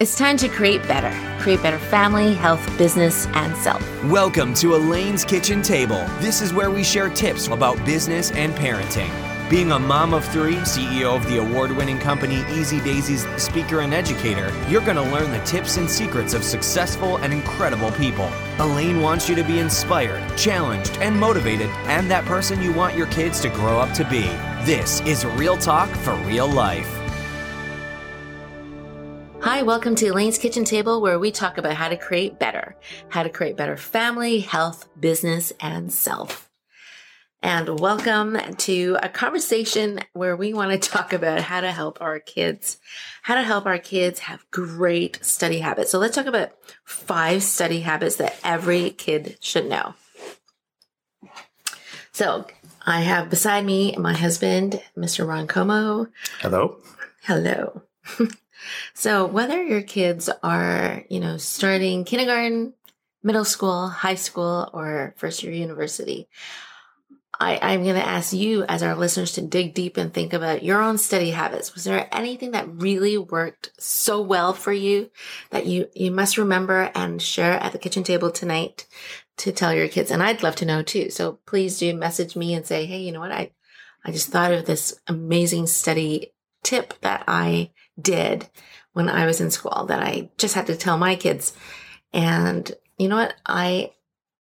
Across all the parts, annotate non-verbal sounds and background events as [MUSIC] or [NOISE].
It's time to create better. Create better family, health, business, and self. Welcome to Elaine's Kitchen Table. This is where we share tips about business and parenting. Being a mom of three, CEO of the award winning company Easy Daisy's speaker and educator, you're going to learn the tips and secrets of successful and incredible people. Elaine wants you to be inspired, challenged, and motivated, and that person you want your kids to grow up to be. This is Real Talk for Real Life. Hi, welcome to Elaine's Kitchen Table, where we talk about how to create better, how to create better family, health, business, and self. And welcome to a conversation where we want to talk about how to help our kids, how to help our kids have great study habits. So let's talk about five study habits that every kid should know. So I have beside me my husband, Mr. Ron Como. Hello. Hello. [LAUGHS] So whether your kids are, you know, starting kindergarten, middle school, high school, or first year university, I, I'm going to ask you as our listeners to dig deep and think about your own study habits. Was there anything that really worked so well for you that you, you must remember and share at the kitchen table tonight to tell your kids? And I'd love to know too. So please do message me and say, Hey, you know what? I, I just thought of this amazing study tip that I did when I was in school that I just had to tell my kids. And you know what? I,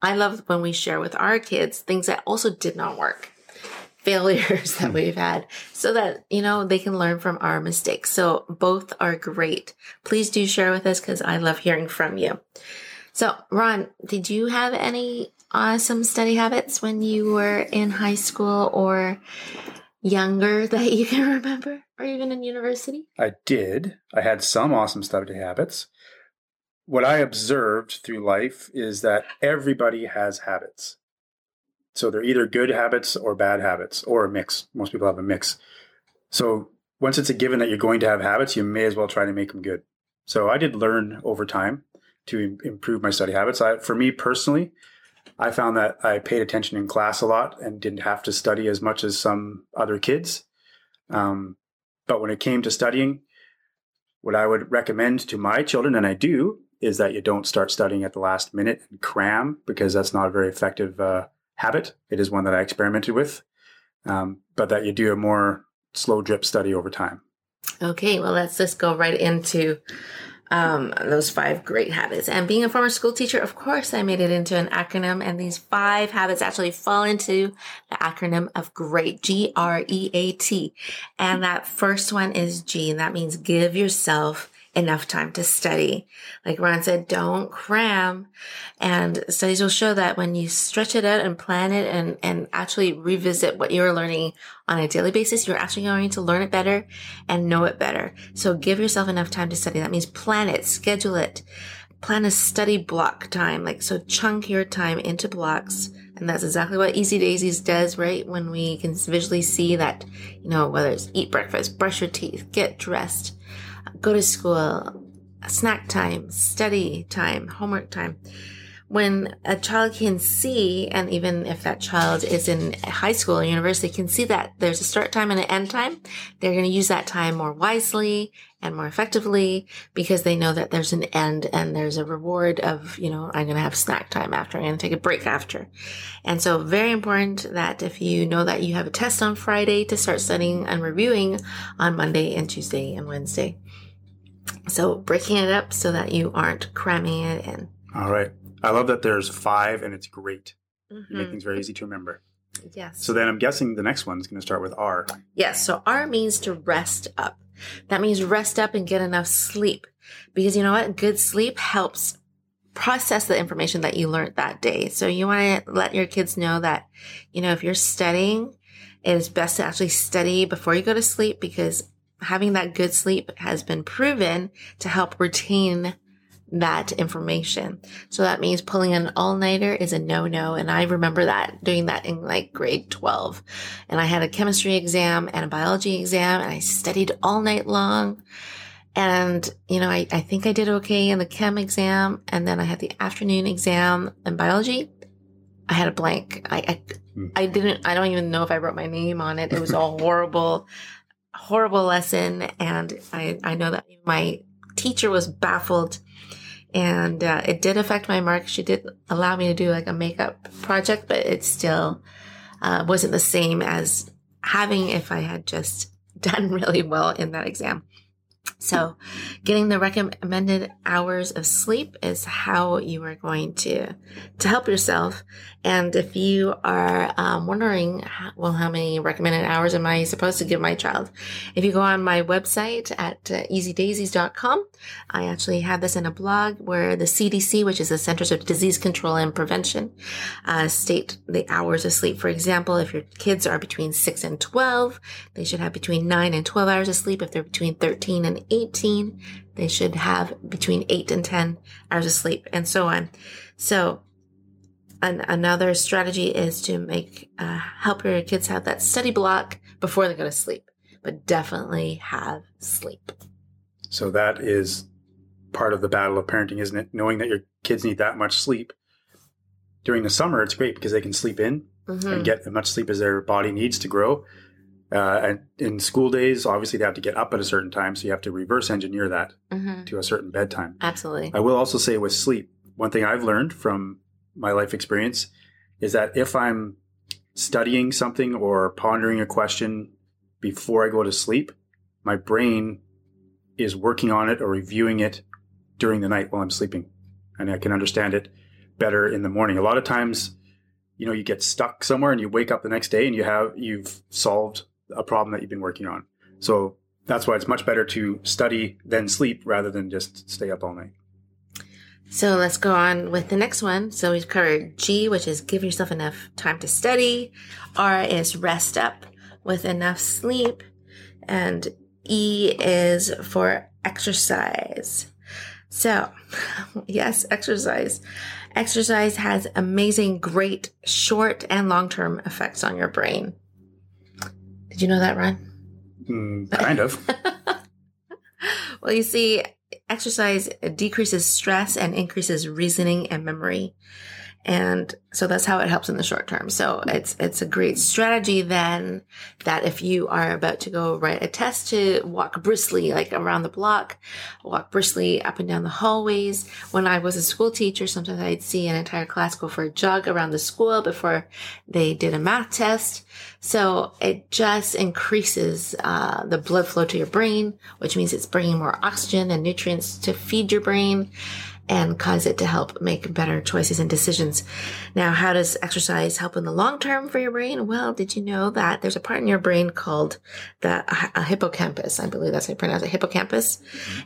I love when we share with our kids things that also did not work, [LAUGHS] failures that hmm. we've had so that, you know, they can learn from our mistakes. So both are great. Please do share with us because I love hearing from you. So Ron, did you have any awesome study habits when you were in high school or younger [LAUGHS] that you can remember or even in university? I did. I had some awesome study habits. What I observed through life is that everybody has habits. So they're either good habits or bad habits or a mix. Most people have a mix. So once it's a given that you're going to have habits, you may as well try to make them good. So I did learn over time to improve my study habits. I, for me personally, I found that I paid attention in class a lot and didn't have to study as much as some other kids. Um, but when it came to studying, what I would recommend to my children, and I do, is that you don't start studying at the last minute and cram because that's not a very effective uh, habit. It is one that I experimented with, um, but that you do a more slow drip study over time. Okay, well, let's just go right into um, those five great habits. And being a former school teacher, of course, I made it into an acronym. And these five habits actually fall into the acronym of GREAT, G R E A T. And that first one is G, and that means give yourself enough time to study. Like Ron said, don't cram. And studies will show that when you stretch it out and plan it and, and actually revisit what you're learning on a daily basis, you're actually going to learn it better and know it better. So give yourself enough time to study. That means plan it, schedule it, plan a study block time. Like, so chunk your time into blocks. And that's exactly what Easy Daisies does, right? When we can visually see that, you know, whether it's eat breakfast, brush your teeth, get dressed, go to school, snack time, study time, homework time. When a child can see, and even if that child is in high school or university, can see that there's a start time and an end time, they're going to use that time more wisely and more effectively because they know that there's an end and there's a reward of, you know, I'm going to have snack time after, I'm going to take a break after. And so very important that if you know that you have a test on Friday to start studying and reviewing on Monday and Tuesday and Wednesday. So breaking it up so that you aren't cramming it in. All right. I love that there's five and it's great. Mm-hmm. You make things very easy to remember. Yes. So then I'm guessing the next one is going to start with R. Yes. So R means to rest up. That means rest up and get enough sleep. Because you know what? Good sleep helps process the information that you learned that day. So you want to let your kids know that, you know, if you're studying, it is best to actually study before you go to sleep because having that good sleep has been proven to help retain that information. So that means pulling an all nighter is a no no. And I remember that doing that in like grade 12. And I had a chemistry exam and a biology exam and I studied all night long. And, you know, I, I think I did okay in the chem exam. And then I had the afternoon exam in biology. I had a blank. I, I, hmm. I didn't, I don't even know if I wrote my name on it. It was all [LAUGHS] horrible horrible lesson. And I, I know that my teacher was baffled and uh, it did affect my mark. She did allow me to do like a makeup project, but it still uh, wasn't the same as having if I had just [LAUGHS] done really well in that exam. So, getting the recommended hours of sleep is how you are going to to help yourself. And if you are um, wondering, well, how many recommended hours am I supposed to give my child? If you go on my website at uh, easydaisies.com, I actually have this in a blog where the CDC, which is the Centers of Disease Control and Prevention, uh, state the hours of sleep. For example, if your kids are between six and twelve, they should have between nine and twelve hours of sleep. If they're between thirteen and 18, they should have between 8 and 10 hours of sleep, and so on. So, an, another strategy is to make uh, help your kids have that study block before they go to sleep, but definitely have sleep. So that is part of the battle of parenting, isn't it? Knowing that your kids need that much sleep. During the summer, it's great because they can sleep in mm-hmm. and get as much sleep as their body needs to grow. Uh, and in school days, obviously they have to get up at a certain time, so you have to reverse engineer that mm-hmm. to a certain bedtime. Absolutely. I will also say with sleep, one thing I've learned from my life experience is that if I'm studying something or pondering a question before I go to sleep, my brain is working on it or reviewing it during the night while I'm sleeping, and I can understand it better in the morning. A lot of times, you know, you get stuck somewhere and you wake up the next day and you have you've solved a problem that you've been working on. So that's why it's much better to study than sleep rather than just stay up all night. So let's go on with the next one. So we've covered G, which is give yourself enough time to study. R is rest up with enough sleep. And E is for exercise. So, [LAUGHS] yes, exercise. Exercise has amazing, great short and long term effects on your brain. Did you know that, Ron? Mm, kind of. [LAUGHS] well, you see, exercise decreases stress and increases reasoning and memory. And so that's how it helps in the short term. So it's, it's a great strategy then that if you are about to go write a test to walk briskly, like around the block, walk briskly up and down the hallways. When I was a school teacher, sometimes I'd see an entire class go for a jog around the school before they did a math test. So it just increases, uh, the blood flow to your brain, which means it's bringing more oxygen and nutrients to feed your brain and cause it to help make better choices and decisions. Now, how does exercise help in the long term for your brain? Well, did you know that there's a part in your brain called the hippocampus? I believe that's how you pronounce it, hippocampus.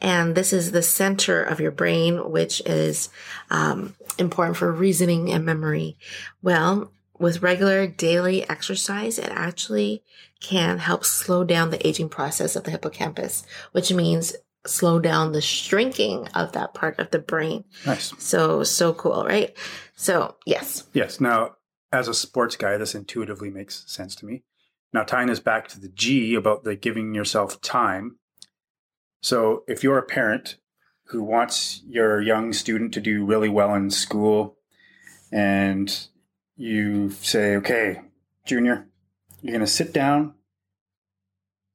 And this is the center of your brain, which is um, important for reasoning and memory. Well, with regular daily exercise, it actually can help slow down the aging process of the hippocampus, which means slow down the shrinking of that part of the brain. Nice. So, so cool, right? So, yes. Yes. Now, as a sports guy, this intuitively makes sense to me. Now, tying this back to the G about the giving yourself time. So, if you're a parent who wants your young student to do really well in school and you say, okay, junior, you're going to sit down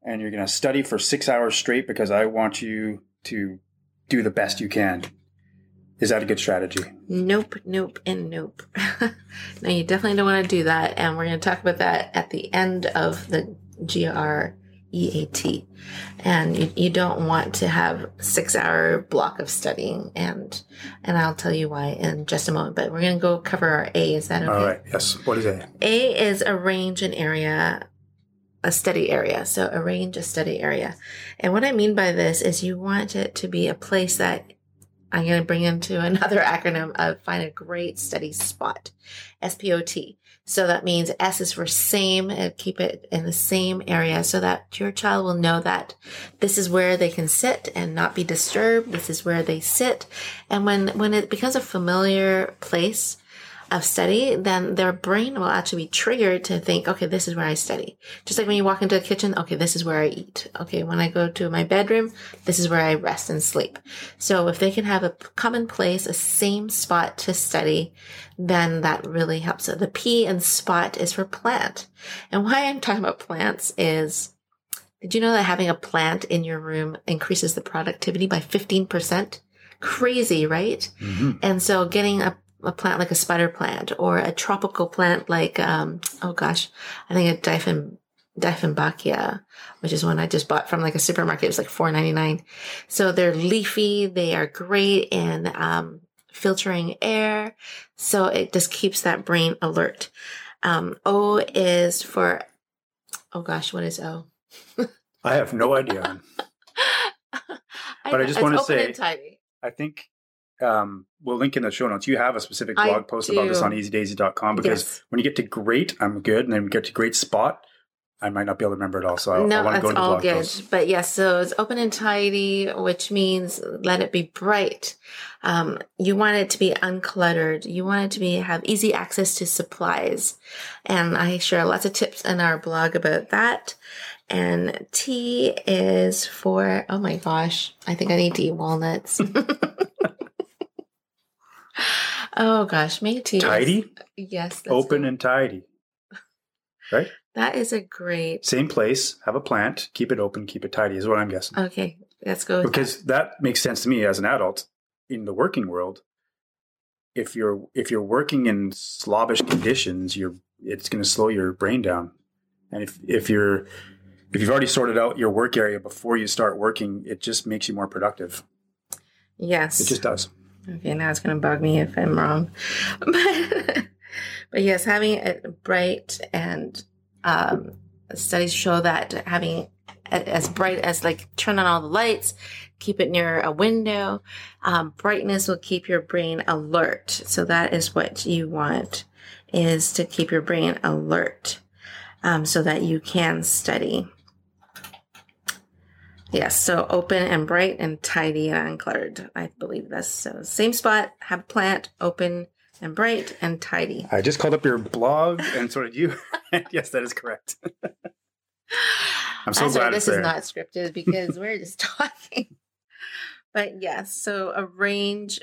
and you're going to study for six hours straight because I want you to do the best you can. Is that a good strategy? Nope, nope, and nope. [LAUGHS] no, you definitely don't want to do that. And we're going to talk about that at the end of the GREAT. And you, you don't want to have six hour block of studying. And, and I'll tell you why in just a moment, but we're going to go cover our A. Is that okay? All right. Yes. What is A? A is arrange an area a study area. So arrange a study area. And what I mean by this is you want it to be a place that I'm going to bring [LAUGHS] into another acronym of find a great study spot. SPOT. So that means S is for same and keep it in the same area so that your child will know that this is where they can sit and not be disturbed. This is where they sit. And when, when it becomes a familiar place, of study, then their brain will actually be triggered to think, okay, this is where I study. Just like when you walk into a kitchen, okay, this is where I eat. Okay, when I go to my bedroom, this is where I rest and sleep. So if they can have a common place, a same spot to study, then that really helps. So the P in spot is for plant. And why I'm talking about plants is Did you know that having a plant in your room increases the productivity by 15%? Crazy, right? hmm And so getting a, a plant like a spider plant or a tropical plant like, um, oh gosh, I think a Diphyn, Dieffenbachia, which is one I just bought from like a supermarket. It was like four ninety nine. So they're leafy. They are great in, um, filtering air. So it just keeps that brain alert. Um, o is for, oh gosh, what is O? I have no idea. [LAUGHS] But I just wanna say- tidy. I think um, we'll link in the show notes. You have a specific I blog post about this do. on easydaisy.com because Yes. when you get to great, I'm good. And then we get to great spot, I might not be able to remember it all. So I, I no, want to go into the all blog good. post. But yes, so it's open and tidy, which means let it be bright. Um, you want it to be uncluttered. You want it to be have easy access to supplies, and I share lots of tips in our blog about that. And T is for oh my gosh, I think I need to eat walnuts. [LAUGHS] oh gosh, maybe T. is- Tidy, Yes, that's open, and tidy. Right? [LAUGHS] that is a great. Same place, have a plant, keep it open, keep it tidy, is what I'm guessing. Okay, let's go. With that. because that makes sense to me as an adult in the working world if you're if you're working in slobbish conditions you're it's going to slow your brain down and if if you're if you've already sorted out your work area before you start working it just makes you more productive Yes. it just does Okay, now it's to bug me if I'm wrong. But, [LAUGHS] but yes, having it bright and um, studies show that having as bright as like turn on all the lights, keep it near a window, um, brightness will keep your brain alert. So that is what you want is to keep your brain alert um, so that you can study. Yes, so open and bright and tidy and uncluttered. I believe that's so. Same spot, have a plant, open and bright and tidy. i just called up your blog and so did you [LAUGHS] yes that is correct i'm so I'm sorry, glad this it's there is not scripted because we're just [LAUGHS] talking. But yes, so arrange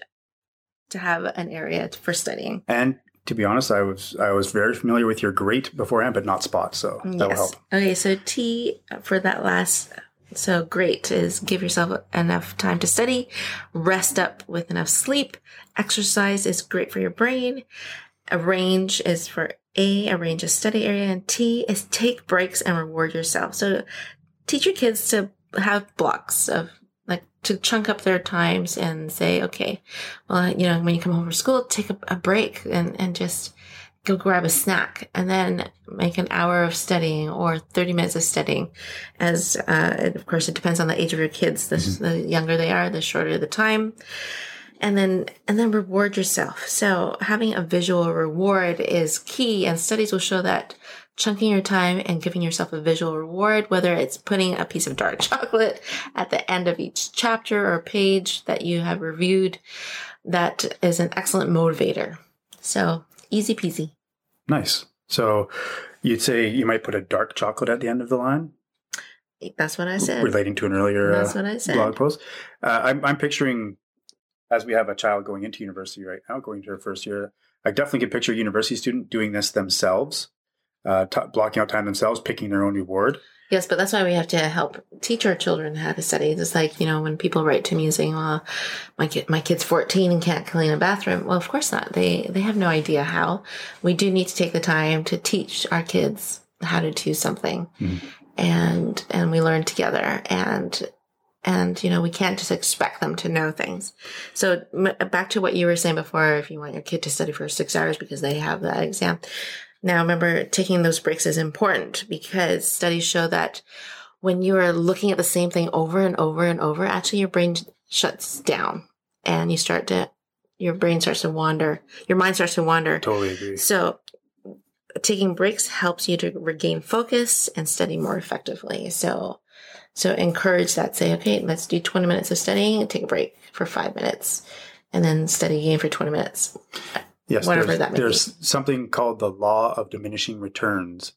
to have an area for studying. and to be honest i was i was very familiar with your great beforehand but not spot so that will help Okay, so T uh, for that last. So great is give yourself enough time to study, rest up with enough sleep. Exercise is great for your brain. Arrange is for A, arrange a study area, and T is take breaks and reward yourself. So teach your kids to have blocks of like to chunk up their times and say, okay, well, you know, when you come home from school, take a, a break and, and just go grab a snack and then make an hour of studying or 30 minutes of studying as uh, of course it depends on the age of your kids. The, the younger they are the shorter the time. And then and then reward yourself. So having a visual reward is key and studies will show that chunking your time and giving yourself a visual reward whether it's putting a piece of dark [LAUGHS] chocolate at the end of each chapter or page that you have reviewed that is an excellent motivator. So easy peasy nice so you'd say you might put a dark chocolate at the end of the line that's what i said relating to an earlier That's what I said. blog post. Uh, I'm, I'm picturing, as we have a child going into university right now, going to her first year, I definitely can picture a university student doing this themselves, uh, t- blocking out time themselves, picking their own reward. Yes, but that's why we have to help teach our children how to study. It's like, you know, when people write to me saying, well, my kid, my kid's 14 and can't clean a bathroom. Well, of course not. They, they have no idea how. We do need to take the time to teach our kids how to do something. Mm-hmm. And, and we learn together and, and, you know, we can't just expect them to know things. So m- back to what you were saying before, if you want your kid to study for six hours because they have that exam. Now, remember, taking those breaks is important because studies show that when you are looking at the same thing over and over and over, actually your brain shuts down and you start to, your brain starts to wander, your mind starts to wander. Totally agree. So, taking breaks helps you to regain focus and study more effectively. So, so encourage that. Say, okay, let's do 20 minutes of studying and take a break for five minutes and then study again for 20 minutes. Yes, Whatever there's, that may there's something called the law of diminishing returns.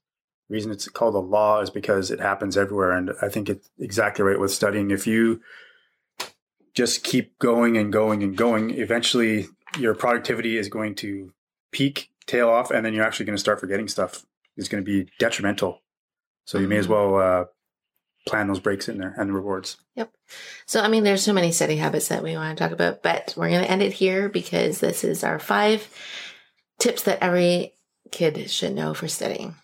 The reason it's called a law is because it happens everywhere, and I think it's exactly right with studying. If you just keep going and going and going, eventually your productivity is going to peak, tail off, and then you're actually going to start forgetting stuff. It's going to be detrimental. So you may as Mhm. well uh, plan those breaks in there and the rewards. Yep. So, I mean, there's so many study habits that we want to talk about, but we're going to end it here because this is our five tips that every kid should know for studying.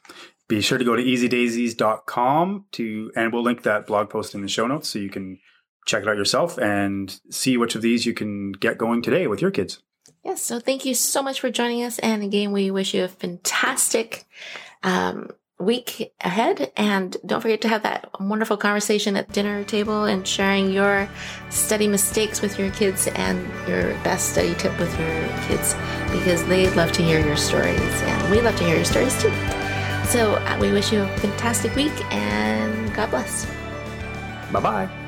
Be sure to go to easydaisies.com to, and we'll link that blog post in the show notes so you can check it out yourself and see which of these you can get going today with your kids. Yes. So thank you so much for joining us. And again, we wish you a fantastic um, week ahead. And don't forget to have that wonderful conversation at dinner table and sharing your study mistakes with your kids and your best study tip with your kids because they love to hear your stories and we love to hear your stories too. So uh, we wish you a fantastic week and God bless. Bye bye.